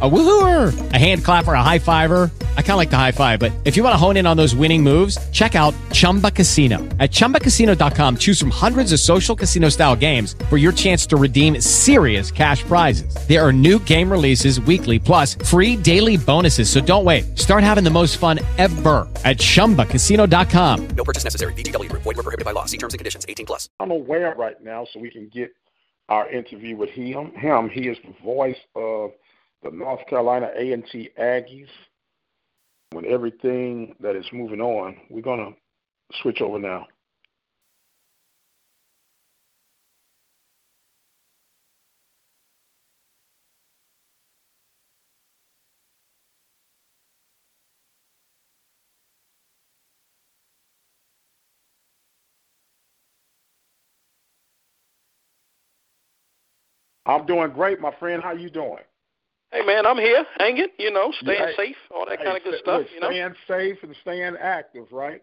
A woohooer, a hand clapper, a high fiver. I kind of like the high five, but if you want to hone in on those winning moves, check out Chumba Casino. At ChumbaCasino.com, choose from hundreds of social casino style games for your chance to redeem serious cash prizes. There are new game releases weekly, plus free daily bonuses. So don't wait. Start having the most fun ever at ChumbaCasino.com. No purchase necessary. VGW. Void were prohibited by law. See terms and conditions. 18 plus. I'm aware right now, so we can get our interview with him. Him, he is the voice of – the North Carolina A&T Aggies, When everything that is moving on, we're going to switch over now. I'm doing great, my friend. How you doing? Hey man, I'm here, hanging. You know, staying yeah, safe, all that hey, kind of good stuff. you know, staying safe and staying active, right?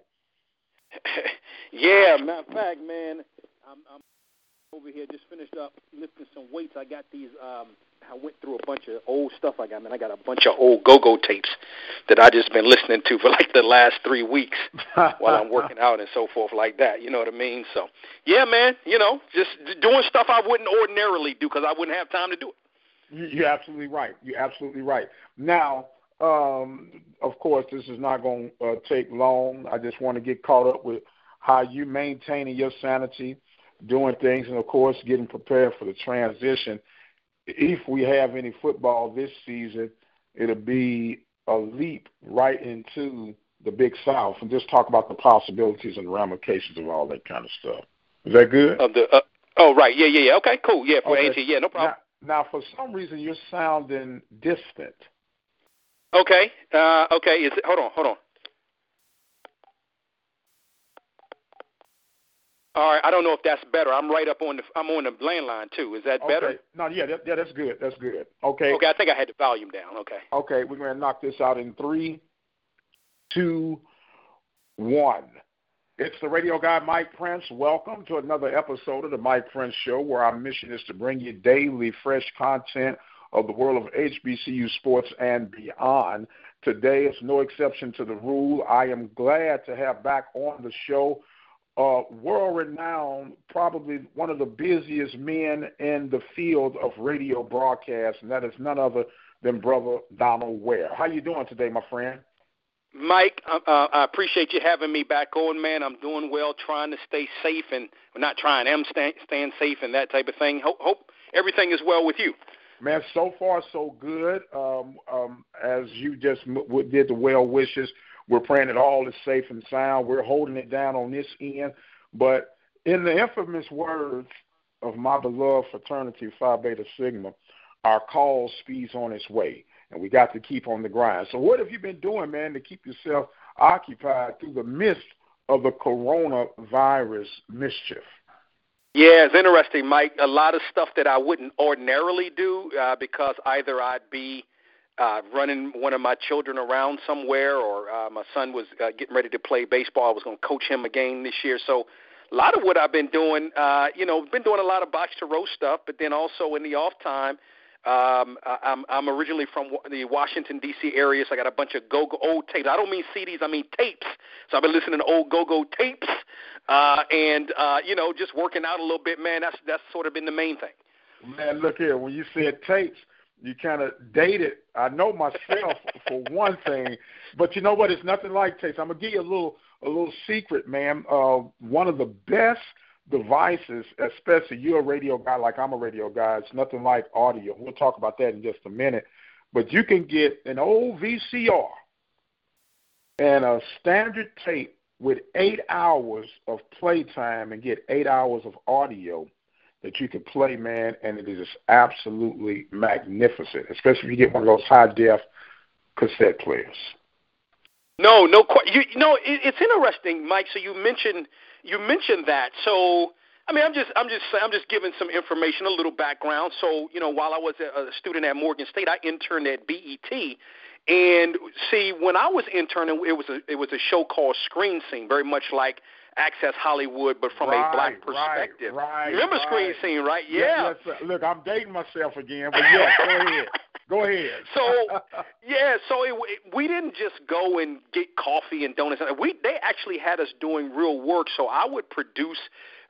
yeah, matter of fact, man, I'm, I'm over here just finished up lifting some weights. I got these. um I went through a bunch of old stuff I got, man. I got a bunch of old go-go tapes that I just been listening to for like the last three weeks while I'm working out and so forth, like that. You know what I mean? So, yeah, man. You know, just doing stuff I wouldn't ordinarily do because I wouldn't have time to do it. You're absolutely right. You're absolutely right. Now, um, of course, this is not going to uh, take long. I just want to get caught up with how you maintaining your sanity, doing things, and of course, getting prepared for the transition. If we have any football this season, it'll be a leap right into the Big South, and just talk about the possibilities and ramifications of all that kind of stuff. Is that good? Of the uh, oh right, yeah, yeah, yeah. Okay, cool. Yeah, for okay. AT, yeah, no problem. Now, now, for some reason, you're sounding distant. Okay. Uh, okay. Is it, hold on. Hold on. All right. I don't know if that's better. I'm right up on the. I'm on the landline too. Is that okay. better? No. Yeah. That, yeah. That's good. That's good. Okay. Okay. I think I had the volume down. Okay. Okay. We're going to knock this out in three, two, one. It's the radio guy, Mike Prince. Welcome to another episode of the Mike Prince Show, where our mission is to bring you daily fresh content of the world of HBCU sports and beyond. Today is no exception to the rule. I am glad to have back on the show uh, world renowned, probably one of the busiest men in the field of radio broadcast, and that is none other than Brother Donald Ware. How you doing today, my friend? Mike, uh, I appreciate you having me back on, man. I'm doing well, trying to stay safe, and well, not trying, I'm stay, staying safe and that type of thing. Hope, hope everything is well with you. Man, so far so good. Um, um, as you just m- did the well wishes, we're praying that all is safe and sound. We're holding it down on this end, but in the infamous words of my beloved fraternity Phi Beta Sigma, our call speeds on its way and we got to keep on the grind. So, what have you been doing, man, to keep yourself occupied through the midst of the coronavirus mischief? Yeah, it's interesting, Mike. A lot of stuff that I wouldn't ordinarily do uh, because either I'd be uh, running one of my children around somewhere, or uh, my son was uh, getting ready to play baseball. I was going to coach him again this year. So, a lot of what I've been doing, uh, you know, been doing a lot of box to roast stuff, but then also in the off time, um, I'm, I'm originally from the Washington D.C. area, so I got a bunch of go-go old tapes. I don't mean CDs, I mean tapes. So I've been listening to old go-go tapes, uh, and uh, you know, just working out a little bit. Man, that's that's sort of been the main thing. Man, look here. When you said tapes, you kind of dated. I know myself for one thing, but you know what? It's nothing like tapes. I'm gonna give you a little a little secret, man. Uh, one of the best devices, especially you're a radio guy like I'm a radio guy, it's nothing like audio. We'll talk about that in just a minute. But you can get an old VCR and a standard tape with eight hours of playtime and get eight hours of audio that you can play, man, and it is absolutely magnificent, especially if you get one of those high def cassette players. No, no, you, you know, it, it's interesting, Mike. So you mentioned you mentioned that. So I mean, I'm just I'm just I'm just giving some information, a little background. So you know, while I was a student at Morgan State, I interned at BET. And see, when I was interning, it was a it was a show called Screen Scene, very much like Access Hollywood, but from right, a black perspective. Right, right, Remember. Screen Scene, right? Yeah. Yes, yes, Look, I'm dating myself again, but yeah, go ahead. Go ahead. So yeah, so it, it, we didn't just go and get coffee and donuts. We they actually had us doing real work. So I would produce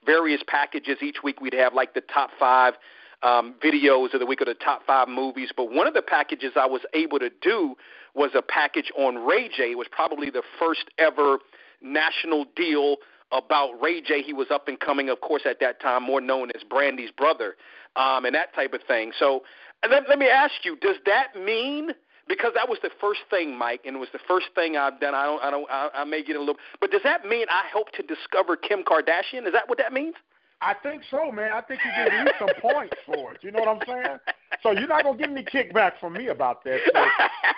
various packages each week. We'd have like the top five um, videos of the week or the top five movies. But one of the packages I was able to do was a package on Ray J. It was probably the first ever national deal about Ray J. He was up and coming, of course, at that time, more known as Brandy's brother, um, and that type of thing. So let, let me ask you, does that mean because that was the first thing, Mike, and it was the first thing I've done. I don't, I don't, I, I may get a little, but does that mean I helped to discover Kim Kardashian? Is that what that means? I think so, man. I think you get at least some points for it. You know what I'm saying? So you're not gonna get any kickback from me about that. So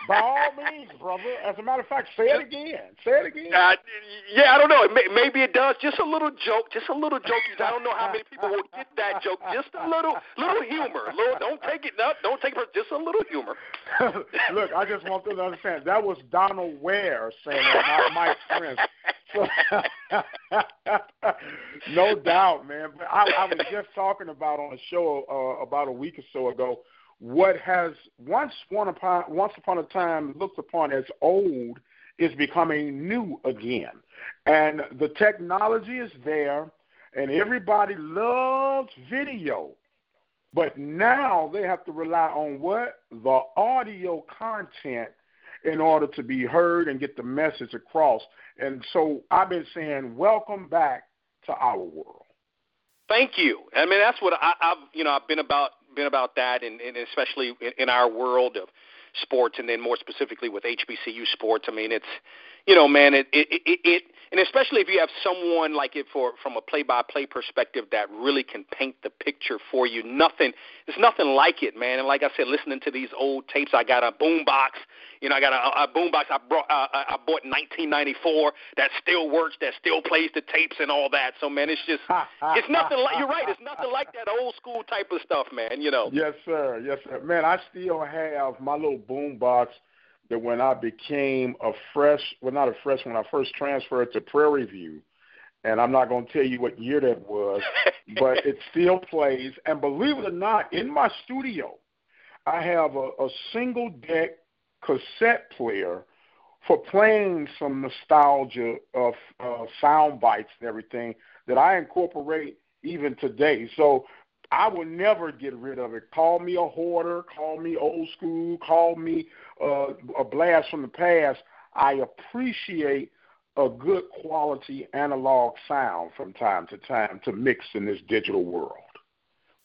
by all means, brother. As a matter of fact, say it again. Say it again. Uh, yeah, I don't know. May, maybe it does. Just a little joke. Just a little joke. I don't know how many people will get that joke. Just a little, little humor. Little, don't take it. No, don't take it. Just a little humor. Look, I just want them to understand that was Donald Ware saying that, not Mike Prince. no doubt, man. But I, I was just talking about on a show uh, about a week or so ago what has once upon once upon a time looked upon as old is becoming new again, and the technology is there, and everybody loves video. But now they have to rely on what? The audio content in order to be heard and get the message across. And so I've been saying, welcome back to our world. Thank you. I mean, that's what I, I've you know I've been about been about that, and, and especially in, in our world of sports, and then more specifically with HBCU sports. I mean, it's you know, man, it it it, it and especially if you have someone like it for from a play-by-play perspective that really can paint the picture for you. Nothing, there's nothing like it, man. And like I said, listening to these old tapes, I got a boom box. You know, I got a, a boom box I brought uh, I bought in 1994 that still works, that still plays the tapes and all that. So man, it's just it's nothing like you're right. It's nothing like that old school type of stuff, man. You know. Yes, sir. Yes, sir. Man, I still have my little boom box that when I became a fresh, well, not a fresh, when I first transferred to Prairie View, and I'm not going to tell you what year that was, but it still plays. And believe it or not, in my studio, I have a, a single deck cassette player for playing some nostalgia of uh, sound bites and everything that I incorporate even today. So I will never get rid of it. Call me a hoarder, call me old school, call me uh, a blast from the past. I appreciate a good quality analog sound from time to time to mix in this digital world.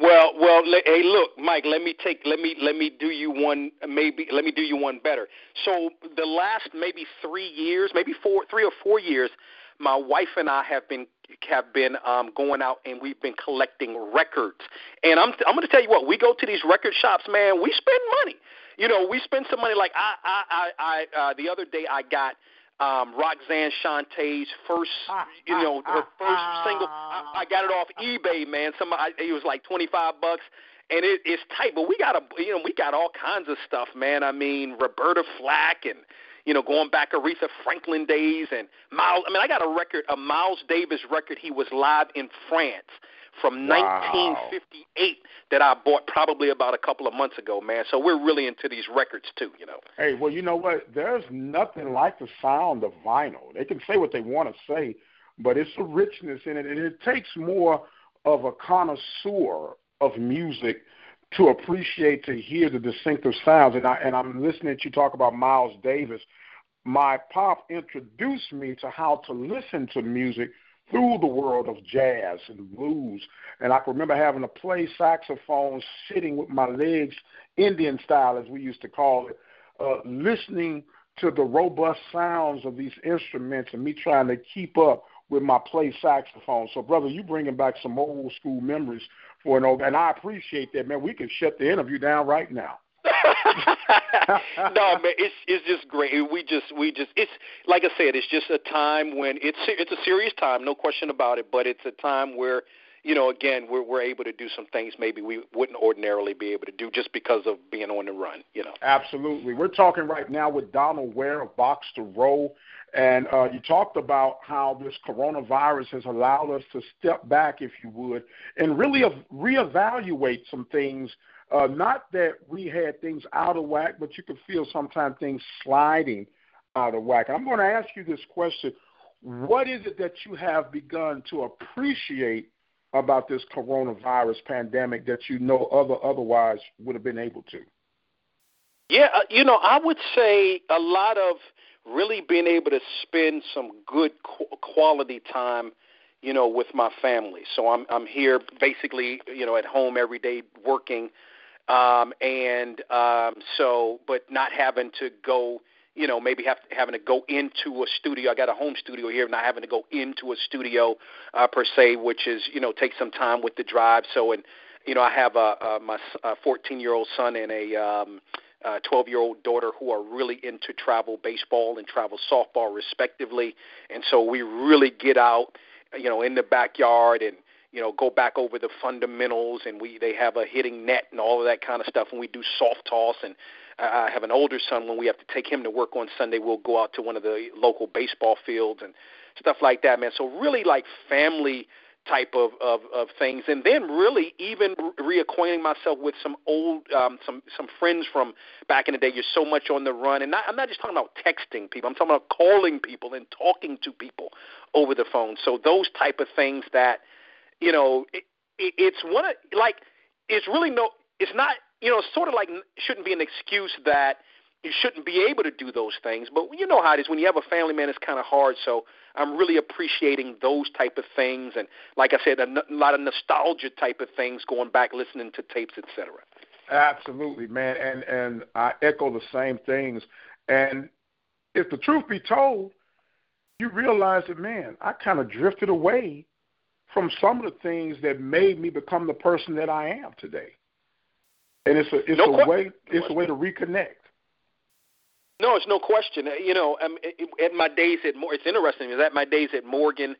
Well, well, hey, look, Mike. Let me take. Let me let me do you one. Maybe let me do you one better. So the last maybe three years, maybe four, three or four years, my wife and I have been have been um, going out and we've been collecting records. And I'm I'm going to tell you what, we go to these record shops, man. We spend money. You know, we spend some money. Like I I I, I uh, the other day I got um, Roxanne Shanté's first, you know, her first single. I, I got it off eBay, man. Some I, it was like twenty five bucks, and it, it's tight. But we got a, you know, we got all kinds of stuff, man. I mean, Roberta Flack and you know, going back Aretha Franklin days and Miles. I mean, I got a record, a Miles Davis record. He was live in France from Wow. 1958 that I bought probably about a couple of months ago, man. So we're really into these records too, you know. Hey, well, you know what? There's nothing like the sound of vinyl. They can say what they want to say, but it's a richness in it, and it takes more of a connoisseur of music to appreciate to hear the distinctive sounds. And I and I'm listening to you talk about Miles Davis. My pop introduced me to how to listen to music through the world of jazz and blues. And I can remember having to play saxophone sitting with my legs Indian style, as we used to call it, uh, listening to the robust sounds of these instruments and me trying to keep up with my play saxophone. So, brother, you bringing back some old school memories for an old, and I appreciate that, man. We can shut the interview down right now. no, man, it's it's just great. We just we just it's like I said, it's just a time when it's it's a serious time, no question about it. But it's a time where you know, again, we're we're able to do some things maybe we wouldn't ordinarily be able to do just because of being on the run. You know. Absolutely. We're talking right now with Donald Ware of Box to Row. And uh, you talked about how this coronavirus has allowed us to step back, if you would, and really reevaluate some things. Uh, not that we had things out of whack, but you could feel sometimes things sliding out of whack. And I'm going to ask you this question What is it that you have begun to appreciate about this coronavirus pandemic that you know other otherwise would have been able to? Yeah, uh, you know, I would say a lot of really being able to spend some good quality time, you know, with my family. So I'm I'm here basically, you know, at home every day working, um, and um, so but not having to go you know, maybe have having to go into a studio. I got a home studio here, not having to go into a studio uh, per se, which is you know take some time with the drive. So and you know I have a, a my 14 year old son and a um, Uh, 12 year old daughter who are really into travel baseball and travel softball respectively, and so we really get out, you know, in the backyard and you know go back over the fundamentals and we they have a hitting net and all of that kind of stuff and we do soft toss and I have an older son. When we have to take him to work on Sunday, we'll go out to one of the local baseball fields and stuff like that, man. So really like family type of, of, of things, and then really even reacquainting myself with some old um, some some friends from back in the day. You're so much on the run, and not, I'm not just talking about texting people. I'm talking about calling people and talking to people over the phone. So those type of things that you know, it, it, it's one of like it's really no, it's not you know, sort of like shouldn't be an excuse that you shouldn't be able to do those things. But you know how it is when you have a family, man. It's kind of hard. So I'm really appreciating those type of things, and like I said, a, n- a lot of nostalgia type of things, going back listening to tapes, etc. Absolutely, man, and and I echo the same things. And if the truth be told, you realize that, man, I kind of drifted away from some of the things that made me become the person that I am today and it's a it's no a way it's a way to reconnect. No, it's no question. Uh, you know, um, at my days at it's interesting because at my days at Morgan,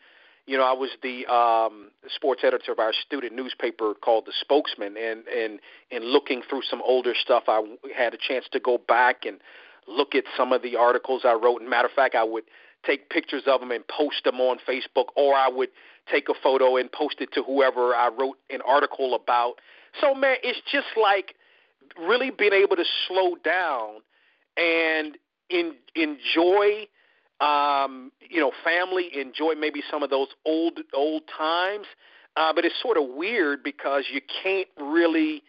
you know, I was the um, sports editor of our student newspaper called The Spokesman, and and and looking through some older stuff, I had a chance to go back and look at some of the articles I wrote. And matter of fact, I would take pictures of them and post them on Facebook, or I would take a photo and post it to whoever I wrote an article about. So man, it's just like really being able to slow down and in, enjoy um, you know, family, enjoy maybe some of those old old times. Uh, but it's sort of weird because you can't really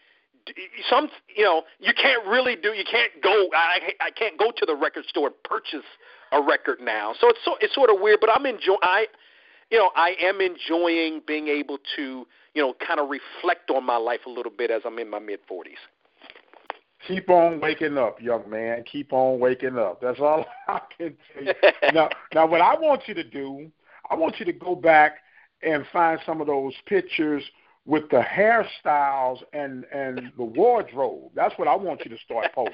some you know you can't really do you can't go I I can't go to the record store and purchase a record now. So it's so it's sort of weird, but I'm enjoy I you know, I am enjoying being able to, you know, kind of reflect on my life a little bit as I'm in my mid 40s. Keep on waking up, young man. Keep on waking up. That's all I can tell you. now, now, what I want you to do, I want you to go back and find some of those pictures with the hairstyles and and the wardrobe. That's what I want you to start posting.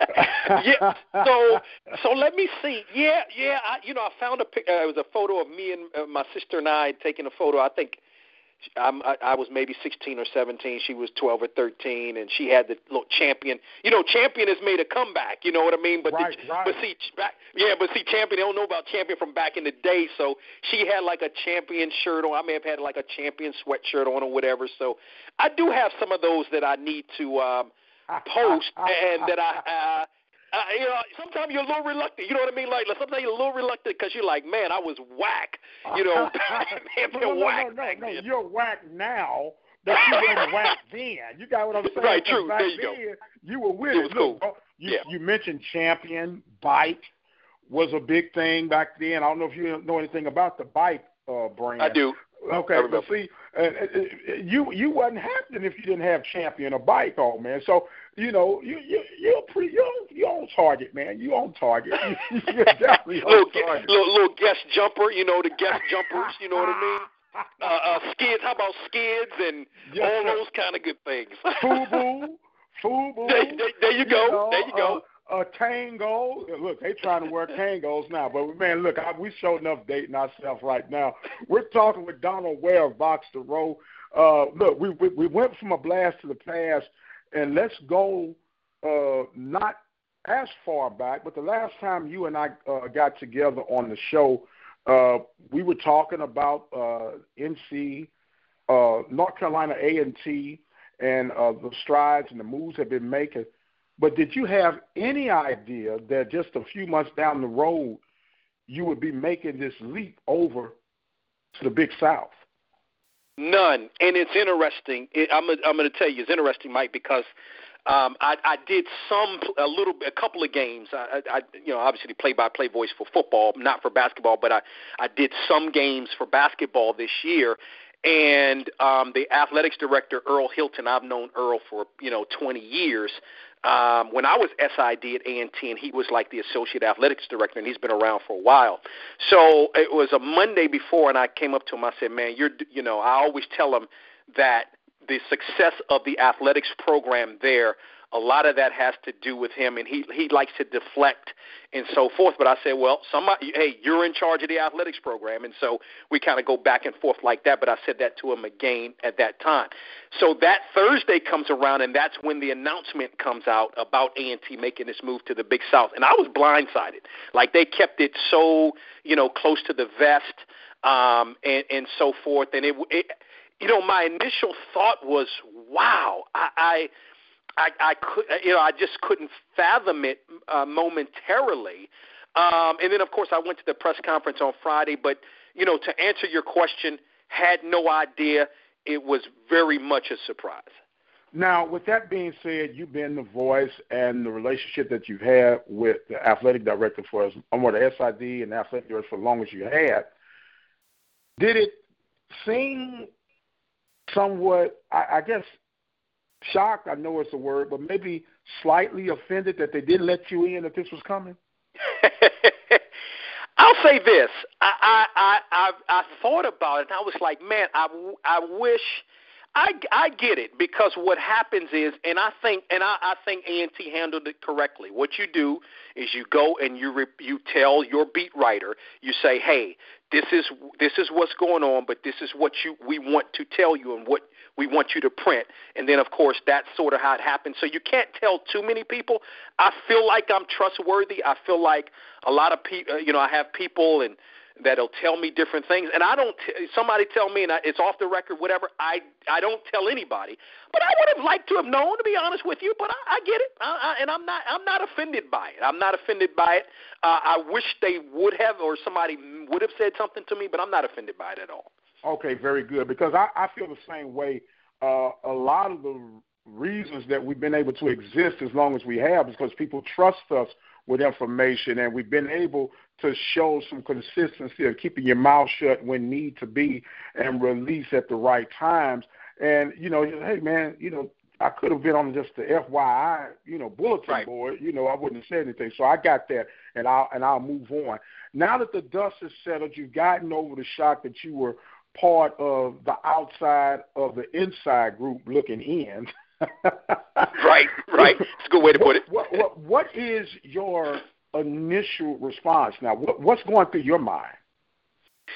yeah. So so let me see. Yeah, yeah. I, you know, I found a pic. Uh, it was a photo of me and uh, my sister and I taking a photo. I think I'm, I, I was maybe 16 or 17. She was 12 or 13, and she had the little champion. You know, champion has made a comeback. You know what I mean? But right, the, right. but see, back, yeah, but see, champion. They don't know about champion from back in the day. So she had like a champion shirt on. I may have had like a champion sweatshirt on or whatever. So I do have some of those that I need to um, post and that I. Uh, uh, you know, sometimes you're a little reluctant. You know what I mean? Like, like sometimes you're a little reluctant because you're like, man, I was whack. You know, man, no, no, whack. No, no, no, you're whack now, but you weren't whack then. You got what I'm saying? Right, true. Back there you then, go. You were with it. it. Was Look, cool. you, yeah. you mentioned champion bike was a big thing back then. I don't know if you know anything about the bike uh, brand. I do. Okay, but see, uh, uh, you you wasn't happening if you didn't have champion or bike on, man. So you know you you you're pretty you're, you're on target, man. You on target. you're definitely on little, target. Little, little Guess jumper, you know the Guess jumpers. You know what I mean? Uh, uh, skids. How about skids and Yes, all those kind of good things? Fubu, Fubu. There, there, there you go. know, there you go. Uh, uh, tango. Look, they trying to wear tangos now, but man, look, I, we showing enough dating ourselves right now. We're talking with Donald Ware of Box to Row. Uh, look, we, we we went from a blast to the past, and let's go uh, not as far back, but the last time you and I uh, got together on the show, uh, we were talking about uh, NC, uh, North Carolina A and T, and uh, the strides and the moves have been making. But did you have any idea that just a few months down the road, you would be making this leap over to the Big South? None, and it's interesting. It, I'm I'm going to tell you, it's interesting, Mike, because um, I, I did some a little a couple of games. I, I you know obviously play by play voice for football, not for basketball, but I I did some games for basketball this year. And um, the athletics director Earl Hilton, I've known Earl for you know 20 years. Um, when I was SID at A&T, and he was like the associate athletics director, and he's been around for a while. So it was a Monday before, and I came up to him. I said, "Man, you're you know I always tell him that the success of the athletics program there a lot of that has to do with him, and he he likes to deflect and so forth. But I said, well, somebody, hey, you're in charge of the athletics program, and so we kind of go back and forth like that. But I said that to him again at that time. So that Thursday comes around, and that's when the announcement comes out about A and T making this move to the Big South, and I was blindsided. Like they kept it so you know close to the vest, um, and and so forth, and it. it you know, my initial thought was, "Wow, I, I I, I could, you know, I just couldn't fathom it uh, momentarily. Um, and then, of course, I went to the press conference on Friday. But you know, to answer your question, had no idea. It was very much a surprise. Now, with that being said, you've been the voice and the relationship that you've had with the athletic director for as more the SID and the athletic director for as long as you had. Did it seem somewhat, I, I guess, shocked, I know it's a word, but maybe slightly offended that they didn't let you in if this was coming? I'll say this. I I I I, thought about it and I was like, man, I I wish I I get it because what happens is, and I think and I I think A and T handled it correctly. What you do is you go and you re, you tell your beat writer, you say, hey, this is this is what's going on, but this is what you we want to tell you and what we want you to print. And then, of course, that's sort of how it happens. So you can't tell too many people. I feel like I'm trustworthy. I feel like a lot of people, uh, you know, I have people and that'll tell me different things and i don't t- somebody tell me and I, it's off the record whatever i i don't tell anybody but i would have liked to have known to be honest with you but i, I get it I, I, and i'm not i'm not offended by it i'm not offended by it uh, i wish they would have or somebody would have said something to me but i'm not offended by it at all Okay, very good. Because I, I feel the same way. Uh, a lot of the reasons that we've been able to exist as long as we have is because people trust us with information, and we've been able to show some consistency of keeping your mouth shut when need to be and release at the right times. And you know, hey man, you know, I could have been on just the FYI, you know, bulletin right. board. You know, I wouldn't have said anything. So I got that, and I'll and I'll move on. Now that the dust has settled, you've gotten over the shock that you were part of the outside of the inside group looking in. right, right. It's a good way to put it. What, what, what is your initial response now? What, what's going through your mind?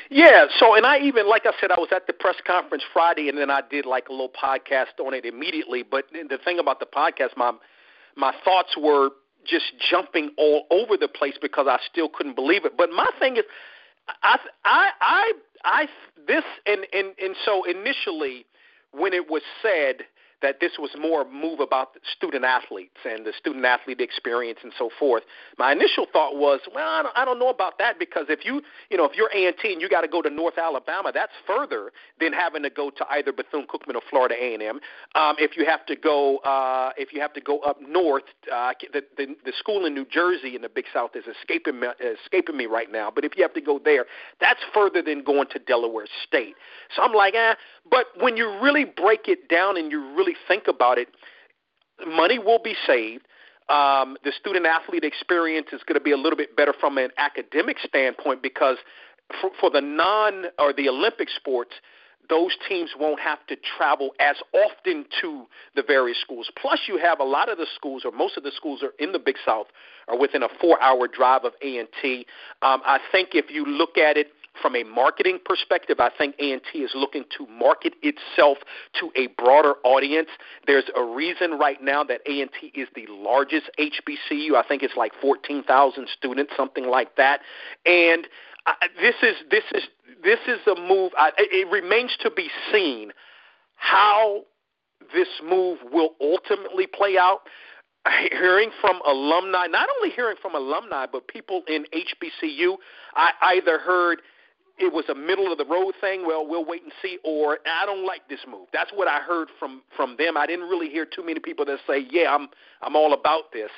Yeah, so and I even like I said I was at the press conference Friday and then I did like a little podcast on it immediately, but the thing about the podcast my my thoughts were just jumping all over the place because I still couldn't believe it. But my thing is I I I I this and and and so initially when it was said that this was more a move about student athletes and the student athlete experience and so forth. My initial thought was, well, I don't, I don't know about that because if you, you know, if you're A and T and you got to go to North Alabama, that's further than having to go to either Bethune Cookman or Florida A and M. Um, if you have to go, uh, if you have to go up north, uh, the, the the school in New Jersey in the Big South is escaping me, escaping me right now. But if you have to go there, that's further than going to Delaware State. So I'm like, eh. But when you really break it down and you really think about it, money will be saved. Um, the student athlete experience is going to be a little bit better from an academic standpoint because for, for the non or the Olympic sports, those teams won't have to travel as often to the various schools. Plus, you have a lot of the schools, or most of the schools, are in the Big South, are within a four-hour drive of A and T. Um, I think if you look at it from a marketing perspective, I think A&T is looking to market itself to a broader audience. There's a reason right now that A&T is the largest HBCU. I think it's like 14,000 students, something like that. And uh, this is this is this is a move. I, it remains to be seen how this move will ultimately play out hearing from alumni, not only hearing from alumni, but people in HBCU, I either heard it was a middle of the road thing. Well, we'll wait and see, or I don't like this move. That's what I heard from from them. I didn't really hear too many people that say, "Yeah, I'm I'm all about this."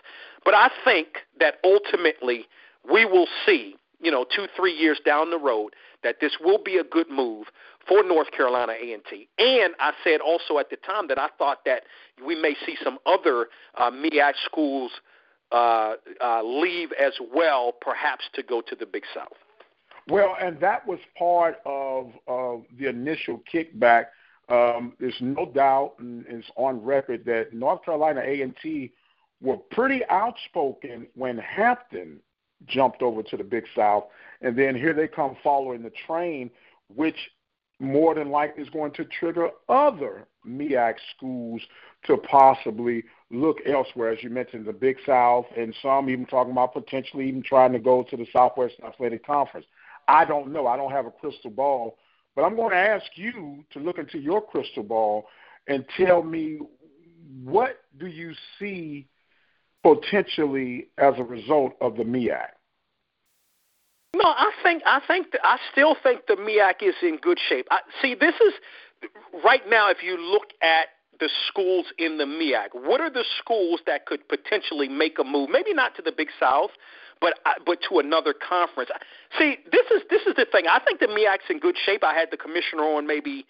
But I think that ultimately we will see, you know, two three years down the road, that this will be a good move for North Carolina A&T. And I said also at the time that I thought that we may see some other uh, MEAC schools uh, uh, leave as well, perhaps to go to the Big South. Well, and that was part of of the initial kickback. Um, there's no doubt, and it's on record that North Carolina A&T were pretty outspoken when Hampton jumped over to the Big South, and then here they come following the train, which more than likely is going to trigger other MEAC schools to possibly look elsewhere, as you mentioned, the Big South, and some even talking about potentially even trying to go to the Southwest Athletic Conference. I don't know. I don't have a crystal ball, but I'm going to ask you to look into your crystal ball and tell me what do you see potentially as a result of the MEAC? No, I think I think I still think the MEAC is in good shape. I, see, this is right now. If you look at the schools in the MEAC, what are the schools that could potentially make a move? Maybe not to the Big South, but uh, but to another conference. See, this is this is the thing. I think the MEAC's in good shape. I had the commissioner on maybe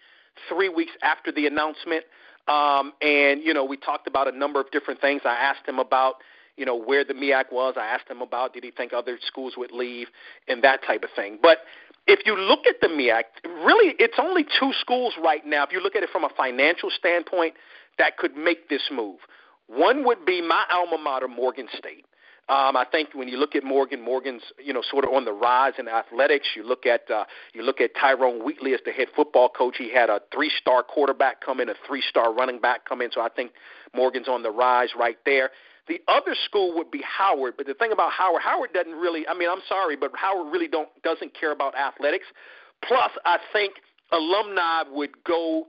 three weeks after the announcement, um, and you know we talked about a number of different things. I asked him about you know, where the MEAC was. I asked him about did he think other schools would leave and that type of thing. But if you look at the MEAC, really it's only two schools right now, if you look at it from a financial standpoint, that could make this move. One would be my alma mater, Morgan State. Um, I think when you look at Morgan, Morgan's you know sort of on the rise in athletics. You look at uh, you look at Tyrone Wheatley as the head football coach. He had a three-star quarterback come in, a three-star running back come in. So I think Morgan's on the rise right there. The other school would be Howard, but the thing about Howard, Howard doesn't really. I mean, I'm sorry, but Howard really don't doesn't care about athletics. Plus, I think alumni would go.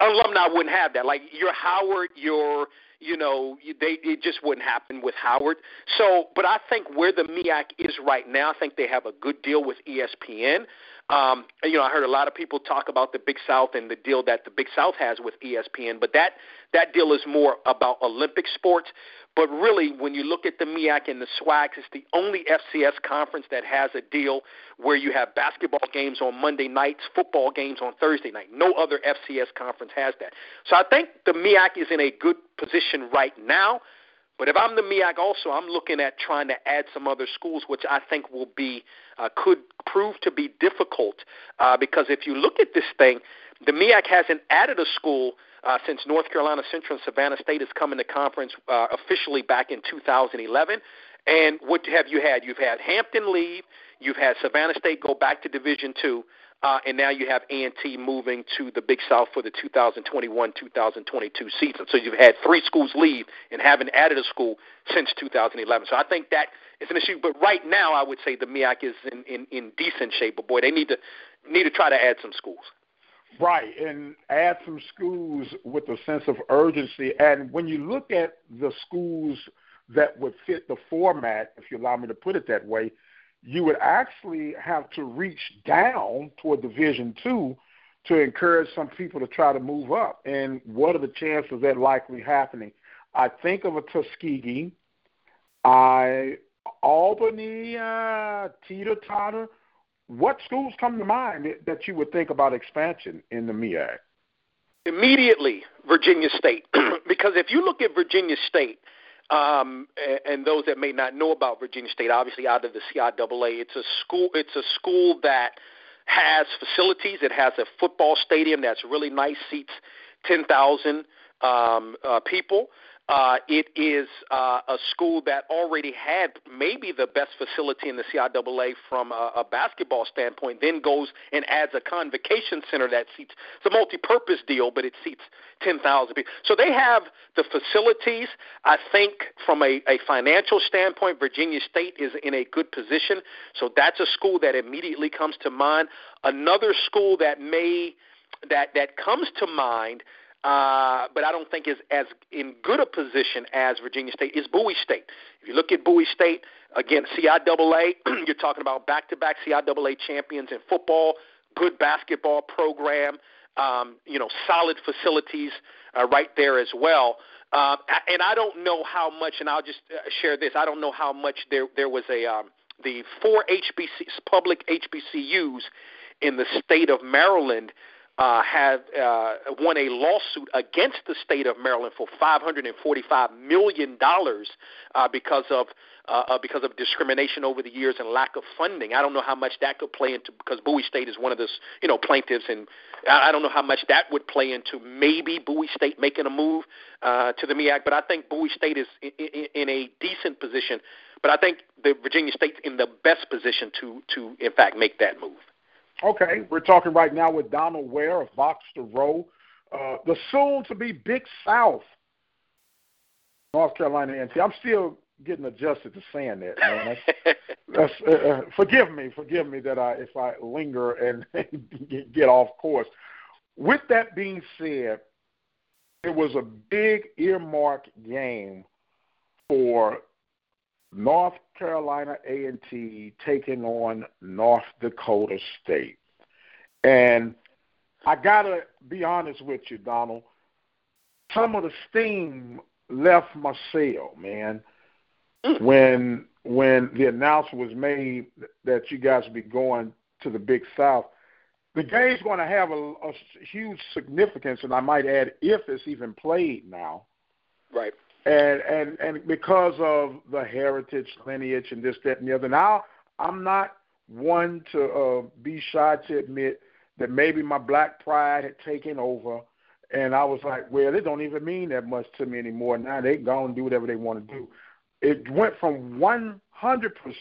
Alumni wouldn't have that. Like your Howard, your you know, they it just wouldn't happen with Howard. So, but I think where the MEAC is right now, I think they have a good deal with ESPN. Um, you know, I heard a lot of people talk about the Big South and the deal that the Big South has with ESPN, but that that deal is more about Olympic sports. But really, when you look at the MEAC and the SWACs, it's the only FCS conference that has a deal where you have basketball games on Monday nights, football games on Thursday night. No other FCS conference has that. So I think the MEAC is in a good position right now. But if I'm the MEAC also, I'm looking at trying to add some other schools, which I think will be uh, could prove to be difficult uh, because if you look at this thing, the MEAC hasn't added a school uh, since North Carolina Central and Savannah State has come into conference uh, officially back in 2011. And what have you had? You've had Hampton leave. You've had Savannah State go back to Division Two uh, and now you have A&T moving to the Big South for the 2021-2022 season. So you've had three schools leave and haven't added a school since 2011. So I think that is an issue. But right now, I would say the MEAC is in, in, in decent shape. But boy, they need to need to try to add some schools. Right, and add some schools with a sense of urgency. And when you look at the schools that would fit the format, if you allow me to put it that way, you would actually have to reach down toward Division Two to encourage some people to try to move up. And what are the chances of that likely happening? I think of a Tuskegee, I Albany, uh, Teeter Totter. What schools come to mind that you would think about expansion in the MEAC? Immediately, Virginia State, because if you look at Virginia State, um, and, those that may not know about Virginia State, obviously out of the CIAA, it's a school. It's a school that has facilities. It has a football stadium that's really nice, seats ten thousand um, uh, people. Uh, it is uh, a school that already had maybe the best facility in the CIAA from a, a basketball standpoint, then goes and adds a convocation center that seats. It's a multi-purpose deal, but it seats 10,000 people. So they have the facilities. I think from a, a financial standpoint, Virginia State is in a good position. So that's a school that immediately comes to mind. Another school that may that that comes to mind uh, but I don't think is as in good a position as Virginia State is Bowie State. If you look at Bowie State, again, CIAA, you're talking about back-to-back CIAA champions in football, good basketball program, um, you know, solid facilities uh, right there as well. Uh, and I don't know how much, and I'll just uh, share this. I don't know how much there there was a um, the four HBCs, public HBCUs in the state of Maryland uh, have uh, won a lawsuit against the state of Maryland for 545 million dollars uh, because of uh, uh, because of discrimination over the years and lack of funding. I don't know how much that could play into because Bowie State is one of the you know plaintiffs, and I don't know how much that would play into maybe Bowie State making a move uh, to the MEAC. But I think Bowie State is in, in, in a decent position. But I think the Virginia State's in the best position to to in fact make that move. Okay, we're talking right now with Donald Ware of Box to Row, uh, the soon-to-be Big South, North Carolina A&T. I'm still getting adjusted to saying that, man. That's, that's uh, uh, forgive me, forgive me that I if I linger and get off course. With that being said, it was a big earmark game for North Carolina A&T taking on North Dakota State. And I got to be honest with you, Donald. Some of the steam left my sail, man. Mm. When when the announcement was made that you guys would be going to the Big South, the game's going to have a, a huge significance, and I might add, if it's even played now. Right and and and because of the heritage, lineage, and this, that, and the other. Now, I'm not one to uh, be shy to admit that maybe my black pride had taken over, and I was like, well, it don't even mean that much to me anymore. Now they go and do whatever they want to do. It went from 100%,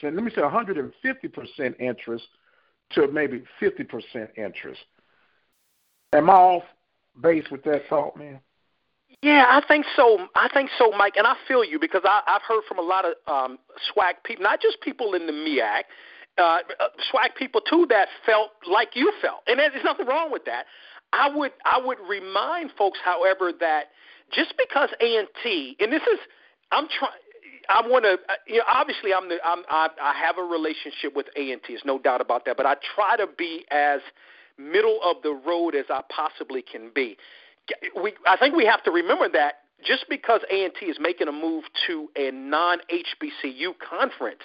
let me say 150% interest to maybe 50% interest. Am I off base with that thought, man? Yeah, I think so. I think so, Mike, and I feel you because I, I've heard from a lot of um, SWAC people, not just people in the MEAC, uh, SWAC people too that felt like you felt, and there's nothing wrong with that. I would I would remind folks, however, that just because A and T, and this is I'm trying. I want to, uh, you know, obviously, I'm the, I'm, I, I have a relationship with A and T. There's no doubt about that. But I try to be as middle of the road as I possibly can be we I think we have to remember that just because A&T is making a move to a non-HBCU conference,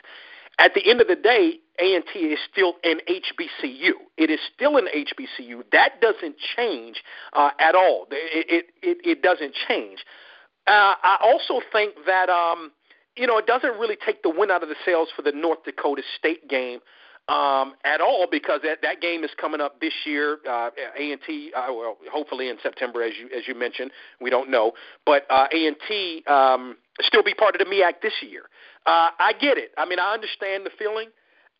at the end of the day, A&T is still an HBCU. It is still an HBCU. That doesn't change uh, at all. It, it, it, doesn't change. Uh, I also think that um, you know it doesn't really take the wind out of the sails for the North Dakota State game um, at all because that that game is coming up this year. Uh, A and T, uh, well, hopefully in September, as you as you mentioned. We don't know, but uh, A and T um, still be part of the MEAC this year. Uh, I get it. I mean, I understand the feeling.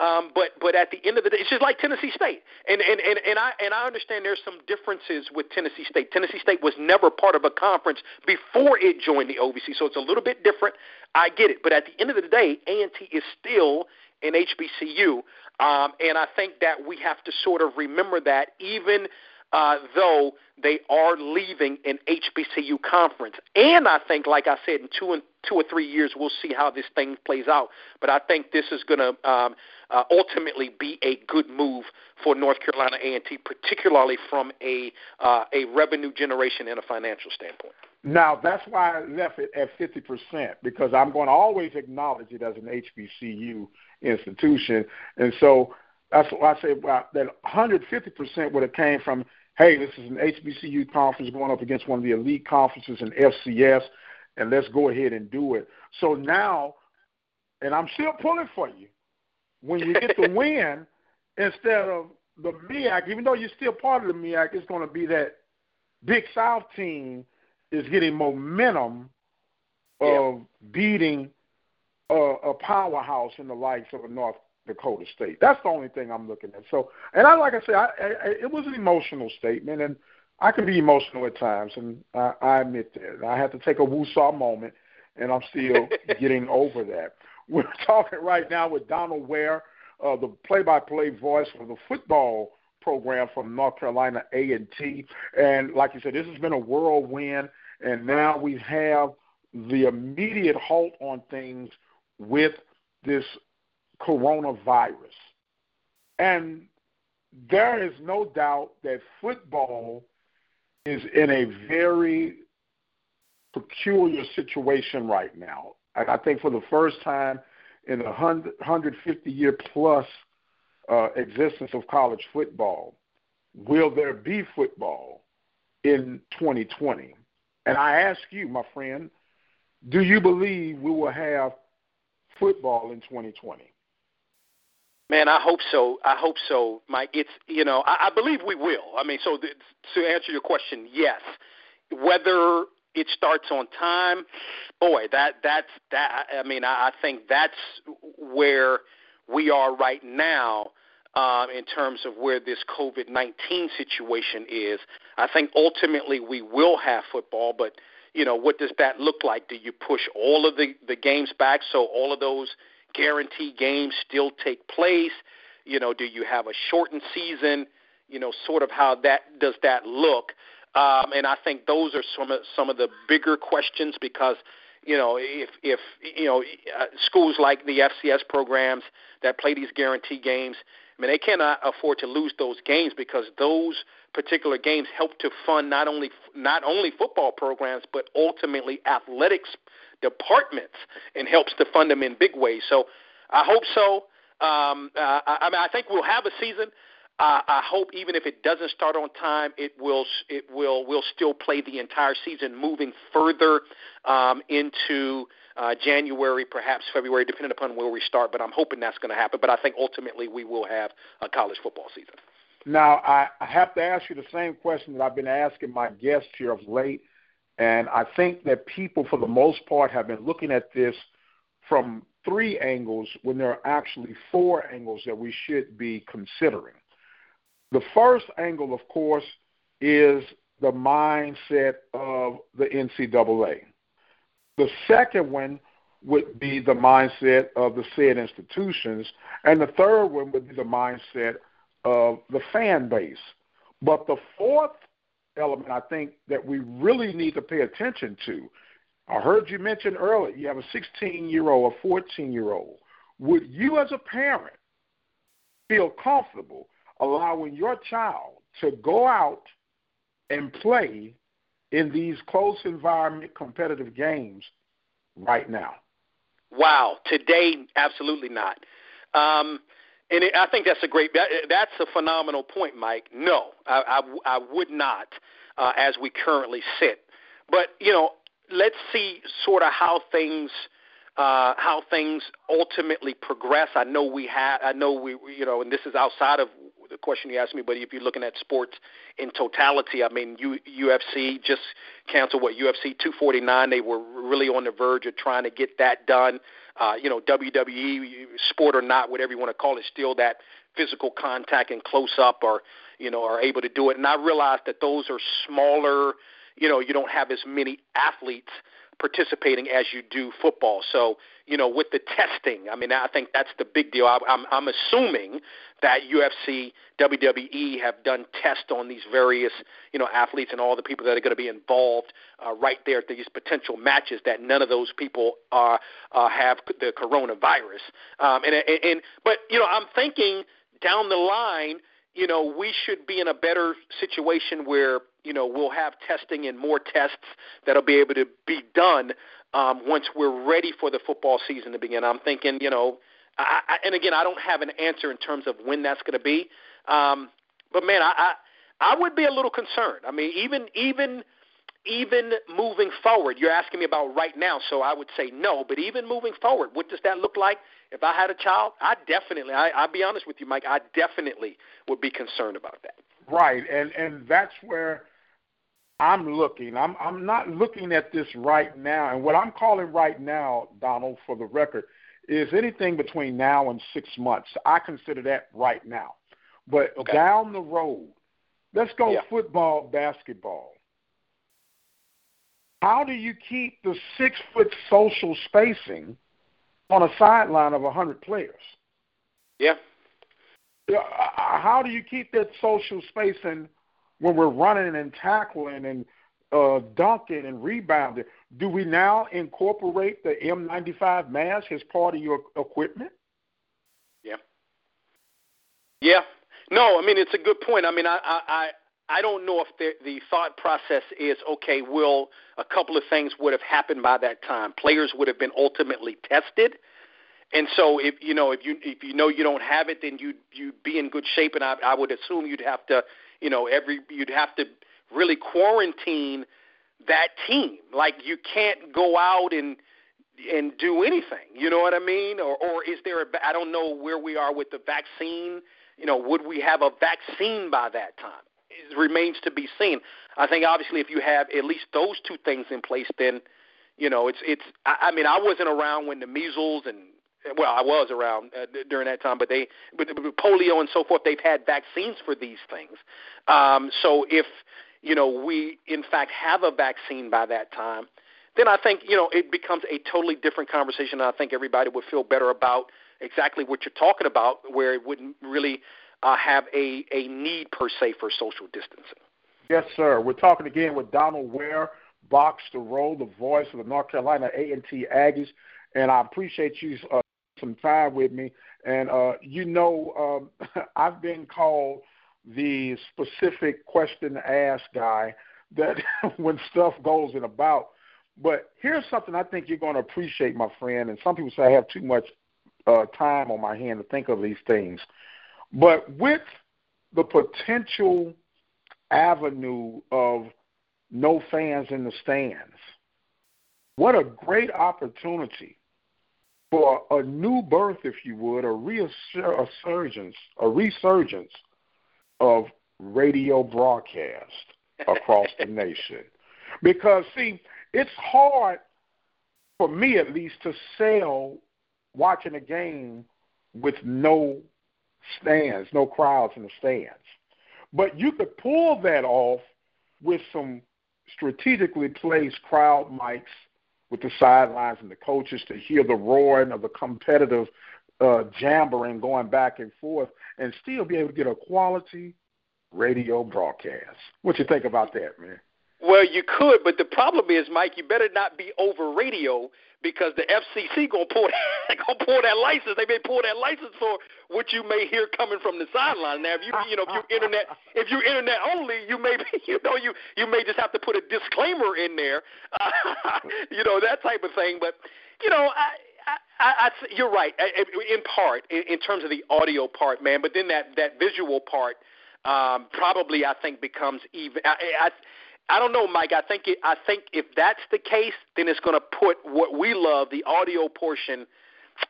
Um, but but at the end of the day, it's just like Tennessee State, and and and and I and I understand there's some differences with Tennessee State. Tennessee State was never part of a conference before it joined the OVC, so it's a little bit different. I get it, but at the end of the day, A and T is still an HBCU. Um, and I think that we have to sort of remember that even uh, though they are leaving an HBCU conference. And I think, like I said, in two and two or three years, we'll see how this thing plays out. But I think this is going to um, uh, ultimately be a good move for North Carolina A&T, particularly from a uh, a revenue generation and a financial standpoint. Now that's why I left it at fifty percent because I'm going to always acknowledge it as an HBCU institution, and so that's why I say well, that 150 percent would have came from hey, this is an HBCU conference going up against one of the elite conferences in FCS, and let's go ahead and do it. So now, and I'm still pulling for you when you get the win instead of the MEAC, even though you're still part of the MEAC, it's going to be that Big South team is getting momentum of beating a, a powerhouse in the likes of a North Dakota State. That's the only thing I'm looking at. So, and I like I said, I, I, it was an emotional statement, and I can be emotional at times, and I, I admit that. I had to take a woosah moment, and I'm still getting over that. We're talking right now with Donald Ware, uh, the play-by-play voice for the football program from North Carolina A&T, and like you said, this has been a whirlwind, and now we have the immediate halt on things with this coronavirus. And there is no doubt that football is in a very peculiar situation right now. I think for the first time in a 150 year plus uh, existence of college football, will there be football in 2020? And I ask you, my friend, do you believe we will have football in 2020? Man, I hope so. I hope so, Mike. It's you know, I, I believe we will. I mean, so th- to answer your question, yes. Whether it starts on time, boy, that that's that. I mean, I, I think that's where we are right now um, in terms of where this COVID nineteen situation is. I think ultimately we will have football, but you know, what does that look like? Do you push all of the the games back so all of those guaranteed games still take place? You know, do you have a shortened season? You know, sort of how that does that look? Um, and I think those are some of some of the bigger questions because you know if if you know uh, schools like the FCS programs that play these guarantee games, I mean they cannot afford to lose those games because those particular games help to fund not only not only football programs but ultimately athletics departments and helps to fund them in big ways. So I hope so. Um, uh, I, I mean, I think we'll have a season. Uh, I hope even if it doesn't start on time, it will it will will still play the entire season, moving further um, into uh, January, perhaps February, depending upon where we start. But I'm hoping that's going to happen. But I think ultimately we will have a college football season. Now I, I have to ask you the same question that I've been asking my guests here of late, and I think that people, for the most part, have been looking at this from three angles when there are actually four angles that we should be considering. The first angle, of course, is the mindset of the NCAA. The second one would be the mindset of the said institutions. And the third one would be the mindset of the fan base. But the fourth element I think that we really need to pay attention to, I heard you mention earlier, you have a 16 year old, a 14 year old. Would you as a parent feel comfortable allowing your child to go out and play in these close environment competitive games right now? Wow, today absolutely not. Um, and it, I think that's a great that, that's a phenomenal point, Mike. No, I, I, I would not uh, as we currently sit. But you know, let's see sort of how things uh, how things ultimately progress. I know we have. I know we you know, and this is outside of question you asked me, but if you're looking at sports in totality, I mean, U, UFC just canceled what UFC 249. They were really on the verge of trying to get that done. Uh, you know, WWE, sport or not, whatever you want to call it, still that physical contact and close up or you know are able to do it. And I realize that those are smaller. You know, you don't have as many athletes participating as you do football. So, you know, with the testing, I mean, I think that's the big deal. I, I'm, I'm assuming that UFC, WWE have done tests on these various, you know, athletes and all the people that are going to be involved uh, right there at these potential matches. That none of those people are uh, have the coronavirus. Um, and, and, and but you know, I'm thinking down the line, you know, we should be in a better situation where you know we'll have testing and more tests that'll be able to be done um, once we're ready for the football season to begin. I'm thinking, you know, I, I, and again, I don't have an answer in terms of when that's going to be, um, but man, I, I I would be a little concerned. I mean, even even even moving forward, you're asking me about right now, so I would say no. But even moving forward, what does that look like? If I had a child, I definitely, I, I'll be honest with you, Mike, I definitely would be concerned about that. Right, and and that's where I'm looking. I'm I'm not looking at this right now. And what I'm calling right now, Donald, for the record, is anything between now and six months. I consider that right now. But okay. down the road, let's go yeah. football, basketball. How do you keep the six foot social spacing on a sideline of a hundred players? Yeah. How do you keep that social spacing when we're running and tackling and uh, dunking and rebounding? Do we now incorporate the N95 mask as part of your equipment? Yeah. Yeah. No, I mean it's a good point. I mean, I I I don't know if the the thought process is okay. Will a couple of things would have happened by that time? Players would have been ultimately tested, and so if you know if you if you know you don't have it, then you'd you'd be in good shape. And I I would assume you'd have to you know every you'd have to really quarantine that team. Like you can't go out and and do anything. You know what I mean? Or or is there a I don't know where we are with the vaccine. You know, would we have a vaccine by that time? Remains to be seen. I think obviously if you have at least those two things in place, then you know it's it's. I, I mean, I wasn't around when the measles and well, I was around uh, during that time, but they, but, but polio and so forth, they've had vaccines for these things. Um, so if you know, we in fact have a vaccine by that time, then I think you know it becomes a totally different conversation. And I think everybody would feel better about exactly what you're talking about, where it wouldn't really uh, have a a need per se for social distancing. Yes, sir. We're talking again with Donald Ware, Box to Row, the voice of the North Carolina A and T Aggies, and I appreciate you uh, some time with me. And uh, you know, um, I've been called the specific question ask guy that when stuff goes in about. But here's something I think you're going to appreciate, my friend. And some people say I have too much uh, time on my hand to think of these things. But with the potential avenue of no fans in the stands, what a great opportunity for a new birth, if you would, a resurgence, a resurgence of radio broadcast across the nation. Because, see, it's hard, for me at least, to sell watching a game with no stands, no crowds in the stands. But you could pull that off with some strategically placed crowd mics with the sidelines and the coaches to hear the roaring of the competitive uh, jabbering going back and forth and still be able to get a quality radio broadcast. What you think about that, man? Well, you could, but the problem is, Mike, you better not be over radio because the FCC gonna pull that, gonna pull that license. They may pull that license for what you may hear coming from the sideline. Now, if you you know if you internet if you internet only, you may be, you know you you may just have to put a disclaimer in there, uh, you know that type of thing. But you know I. I, I, you're right. In part, in, in terms of the audio part, man. But then that that visual part, um, probably I think becomes even. I, I, I don't know, Mike. I think it, I think if that's the case, then it's going to put what we love, the audio portion,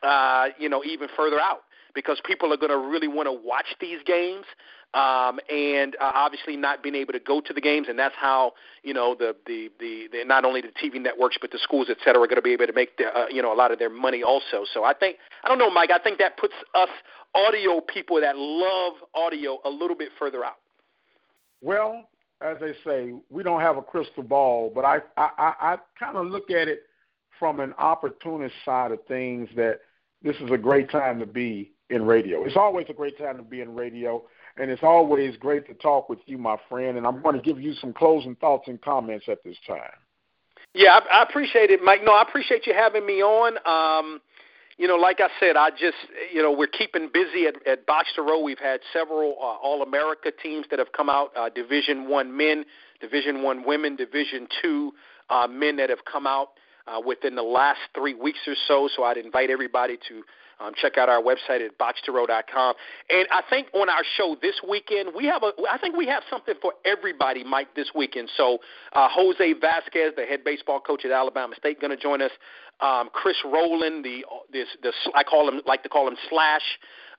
uh, you know, even further out because people are going to really want to watch these games. Um, and uh, obviously not being able to go to the games, and that's how you know the the the, the not only the TV networks but the schools, et cetera, are going to be able to make the, uh, you know a lot of their money also. So I think I don't know, Mike. I think that puts us audio people that love audio a little bit further out. Well, as they say, we don't have a crystal ball, but I I, I kind of look at it from an opportunist side of things that this is a great time to be in radio. It's always a great time to be in radio, and it's always great to talk with you, my friend. And I'm going to give you some closing thoughts and comments at this time. Yeah, I, I appreciate it, Mike. No, I appreciate you having me on. Um, you know, like I said, I just, you know, we're keeping busy at, at Box to Row. We've had several uh, All America teams that have come out, uh, Division One men, Division One women, Division Two uh, men that have come out uh, within the last three weeks or so. So I'd invite everybody to um, check out our website at boxtorow.com. And I think on our show this weekend, we have a, I think we have something for everybody, Mike, this weekend. So uh, Jose Vasquez, the head baseball coach at Alabama State, going to join us. Um, Chris Rowland, the this the I call him like to call him Slash.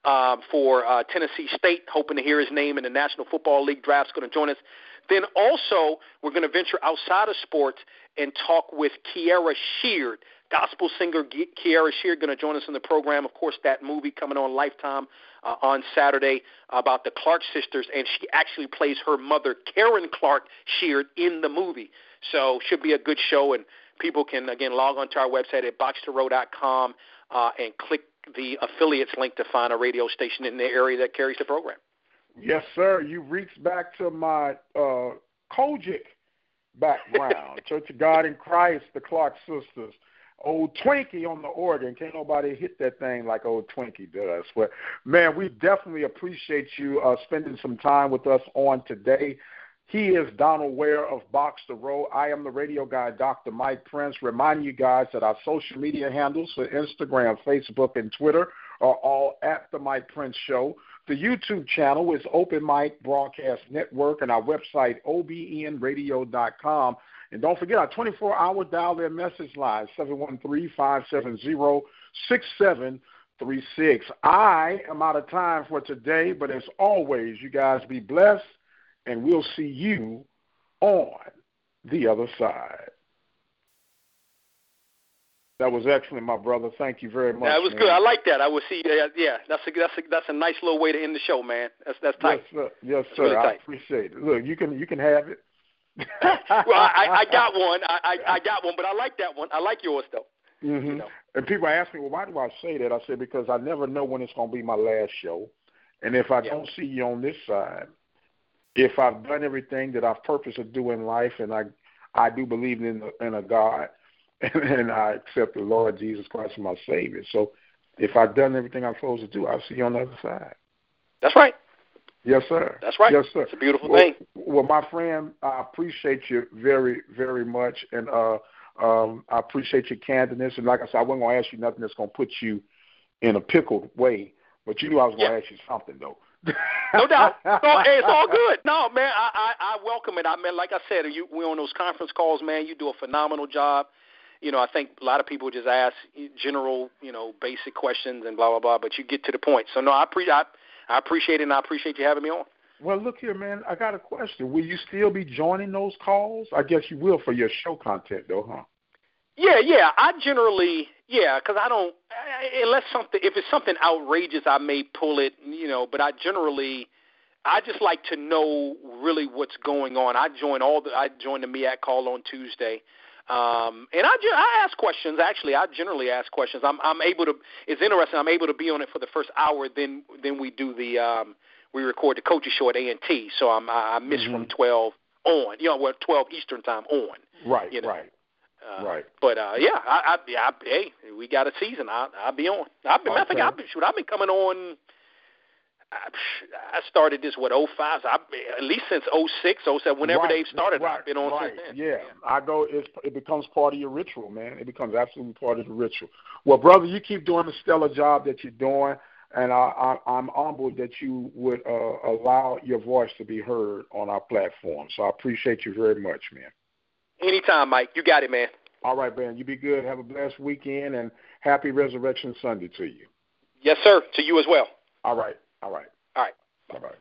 Uh, for uh, Tennessee State, hoping to hear his name in the National Football League draft, is going to join us. Then also, we're going to venture outside of sports and talk with Kierra Sheard, gospel singer Kierra Sheard, going to join us in the program. Of course, that movie coming on Lifetime uh, on Saturday about the Clark sisters, and she actually plays her mother, Karen Clark Sheard, in the movie. So should be a good show, and people can again log onto our website at boxtorow.com uh, and click the affiliates link to find a radio station in the area that carries the program. Yes, sir. You reached back to my uh, COGIC background, Church of God in Christ, the Clark sisters. Old Twinkie on the organ. Can't nobody hit that thing like old Twinkie does. But man, we definitely appreciate you uh, spending some time with us on today. He is Donald Ware of Box to Row. I am the radio guy, Dr. Mike Prince. Remind you guys that our social media handles for Instagram, Facebook, and Twitter are all at the Mike Prince Show. The YouTube channel is Open Mic Broadcast Network, and our website, obnradio.com. And don't forget our 24 hour dial in message line, 713 570 6736. I am out of time for today, but as always, you guys be blessed and we'll see you on the other side. That was excellent, my brother. Thank you very much. That was man. good. I like that. I will see. Yeah, yeah. That's a that's a that's a nice little way to end the show, man. That's that's tight. Yes, sir. Yes, sir. Really I appreciate it. Look, you can you can have it. well, I, I got one. I, I I got one, but I like that one. I like yours though. Mm-hmm. You know. And people ask me, well, why do I say that? I say because I never know when it's going to be my last show, and if I Yeah. don't see you on this side, if I've done everything that I've purposed to do in life, and I I do believe in in a God, and, and I accept the Lord Jesus Christ as my Savior. So if I've done everything I'm supposed to do, I'll see you on the other side. That's right. Yes, sir. That's right. Yes, sir. It's a beautiful well, thing. Well, my friend, I appreciate you very, very much, and uh, um, I appreciate your candidness. And like I said, I wasn't going to ask you nothing that's going to put you in a pickled way, but you knew I was going to Yeah. ask you something though. No doubt. No, hey, it's all good. No, man, I, I, I welcome it. I mean, like I said, you, we're on those conference calls, man. You do a phenomenal job. You know, I think a lot of people just ask general, you know, basic questions and blah blah blah, but you get to the point. So no, I pre- I, I appreciate it, and I appreciate you having me on. Well, look here, man. I got a question. Will you still be joining those calls? I guess you will for your show content, though, huh? Yeah, yeah. I generally, yeah, because I don't unless something if it's something outrageous, I may pull it, you know. But I generally, I just like to know really what's going on. I join all the I join the MEAC call on Tuesday. Um, and I, I ask questions. Actually, I generally ask questions. I'm, I'm able to. It's interesting. I'm able to be on it for the first hour. Then, then we do the. Um, we record the coaches show at A and T. So I'm, I I miss from 12 on. You know, well, 12 Eastern time on. Right, You know. right, Uh, right. But uh, yeah, I, I, yeah, I, hey, we got a season. I, I'll be on. I've been, I think I've been, shoot, I've been coming on. I, I started this what oh five, so I, at least since oh six, oh seven. Whenever right, they've started, right, I've been on right. since then. Yeah, I go. It's, it becomes part of your ritual, man. It becomes absolutely part of the ritual. Well, brother, you keep doing the stellar job that you're doing, and I, I, I'm humbled that you would uh, allow your voice to be heard on our platform. So I appreciate you very much, man. Anytime, Mike. You got it, man. All right, man. You be good. Have a blessed weekend, and happy Resurrection Sunday to you. Yes, sir. To you as well. All right. All right. All right. Bye bye.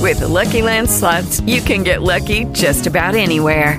With the Lucky Land slots, you can get lucky just about anywhere.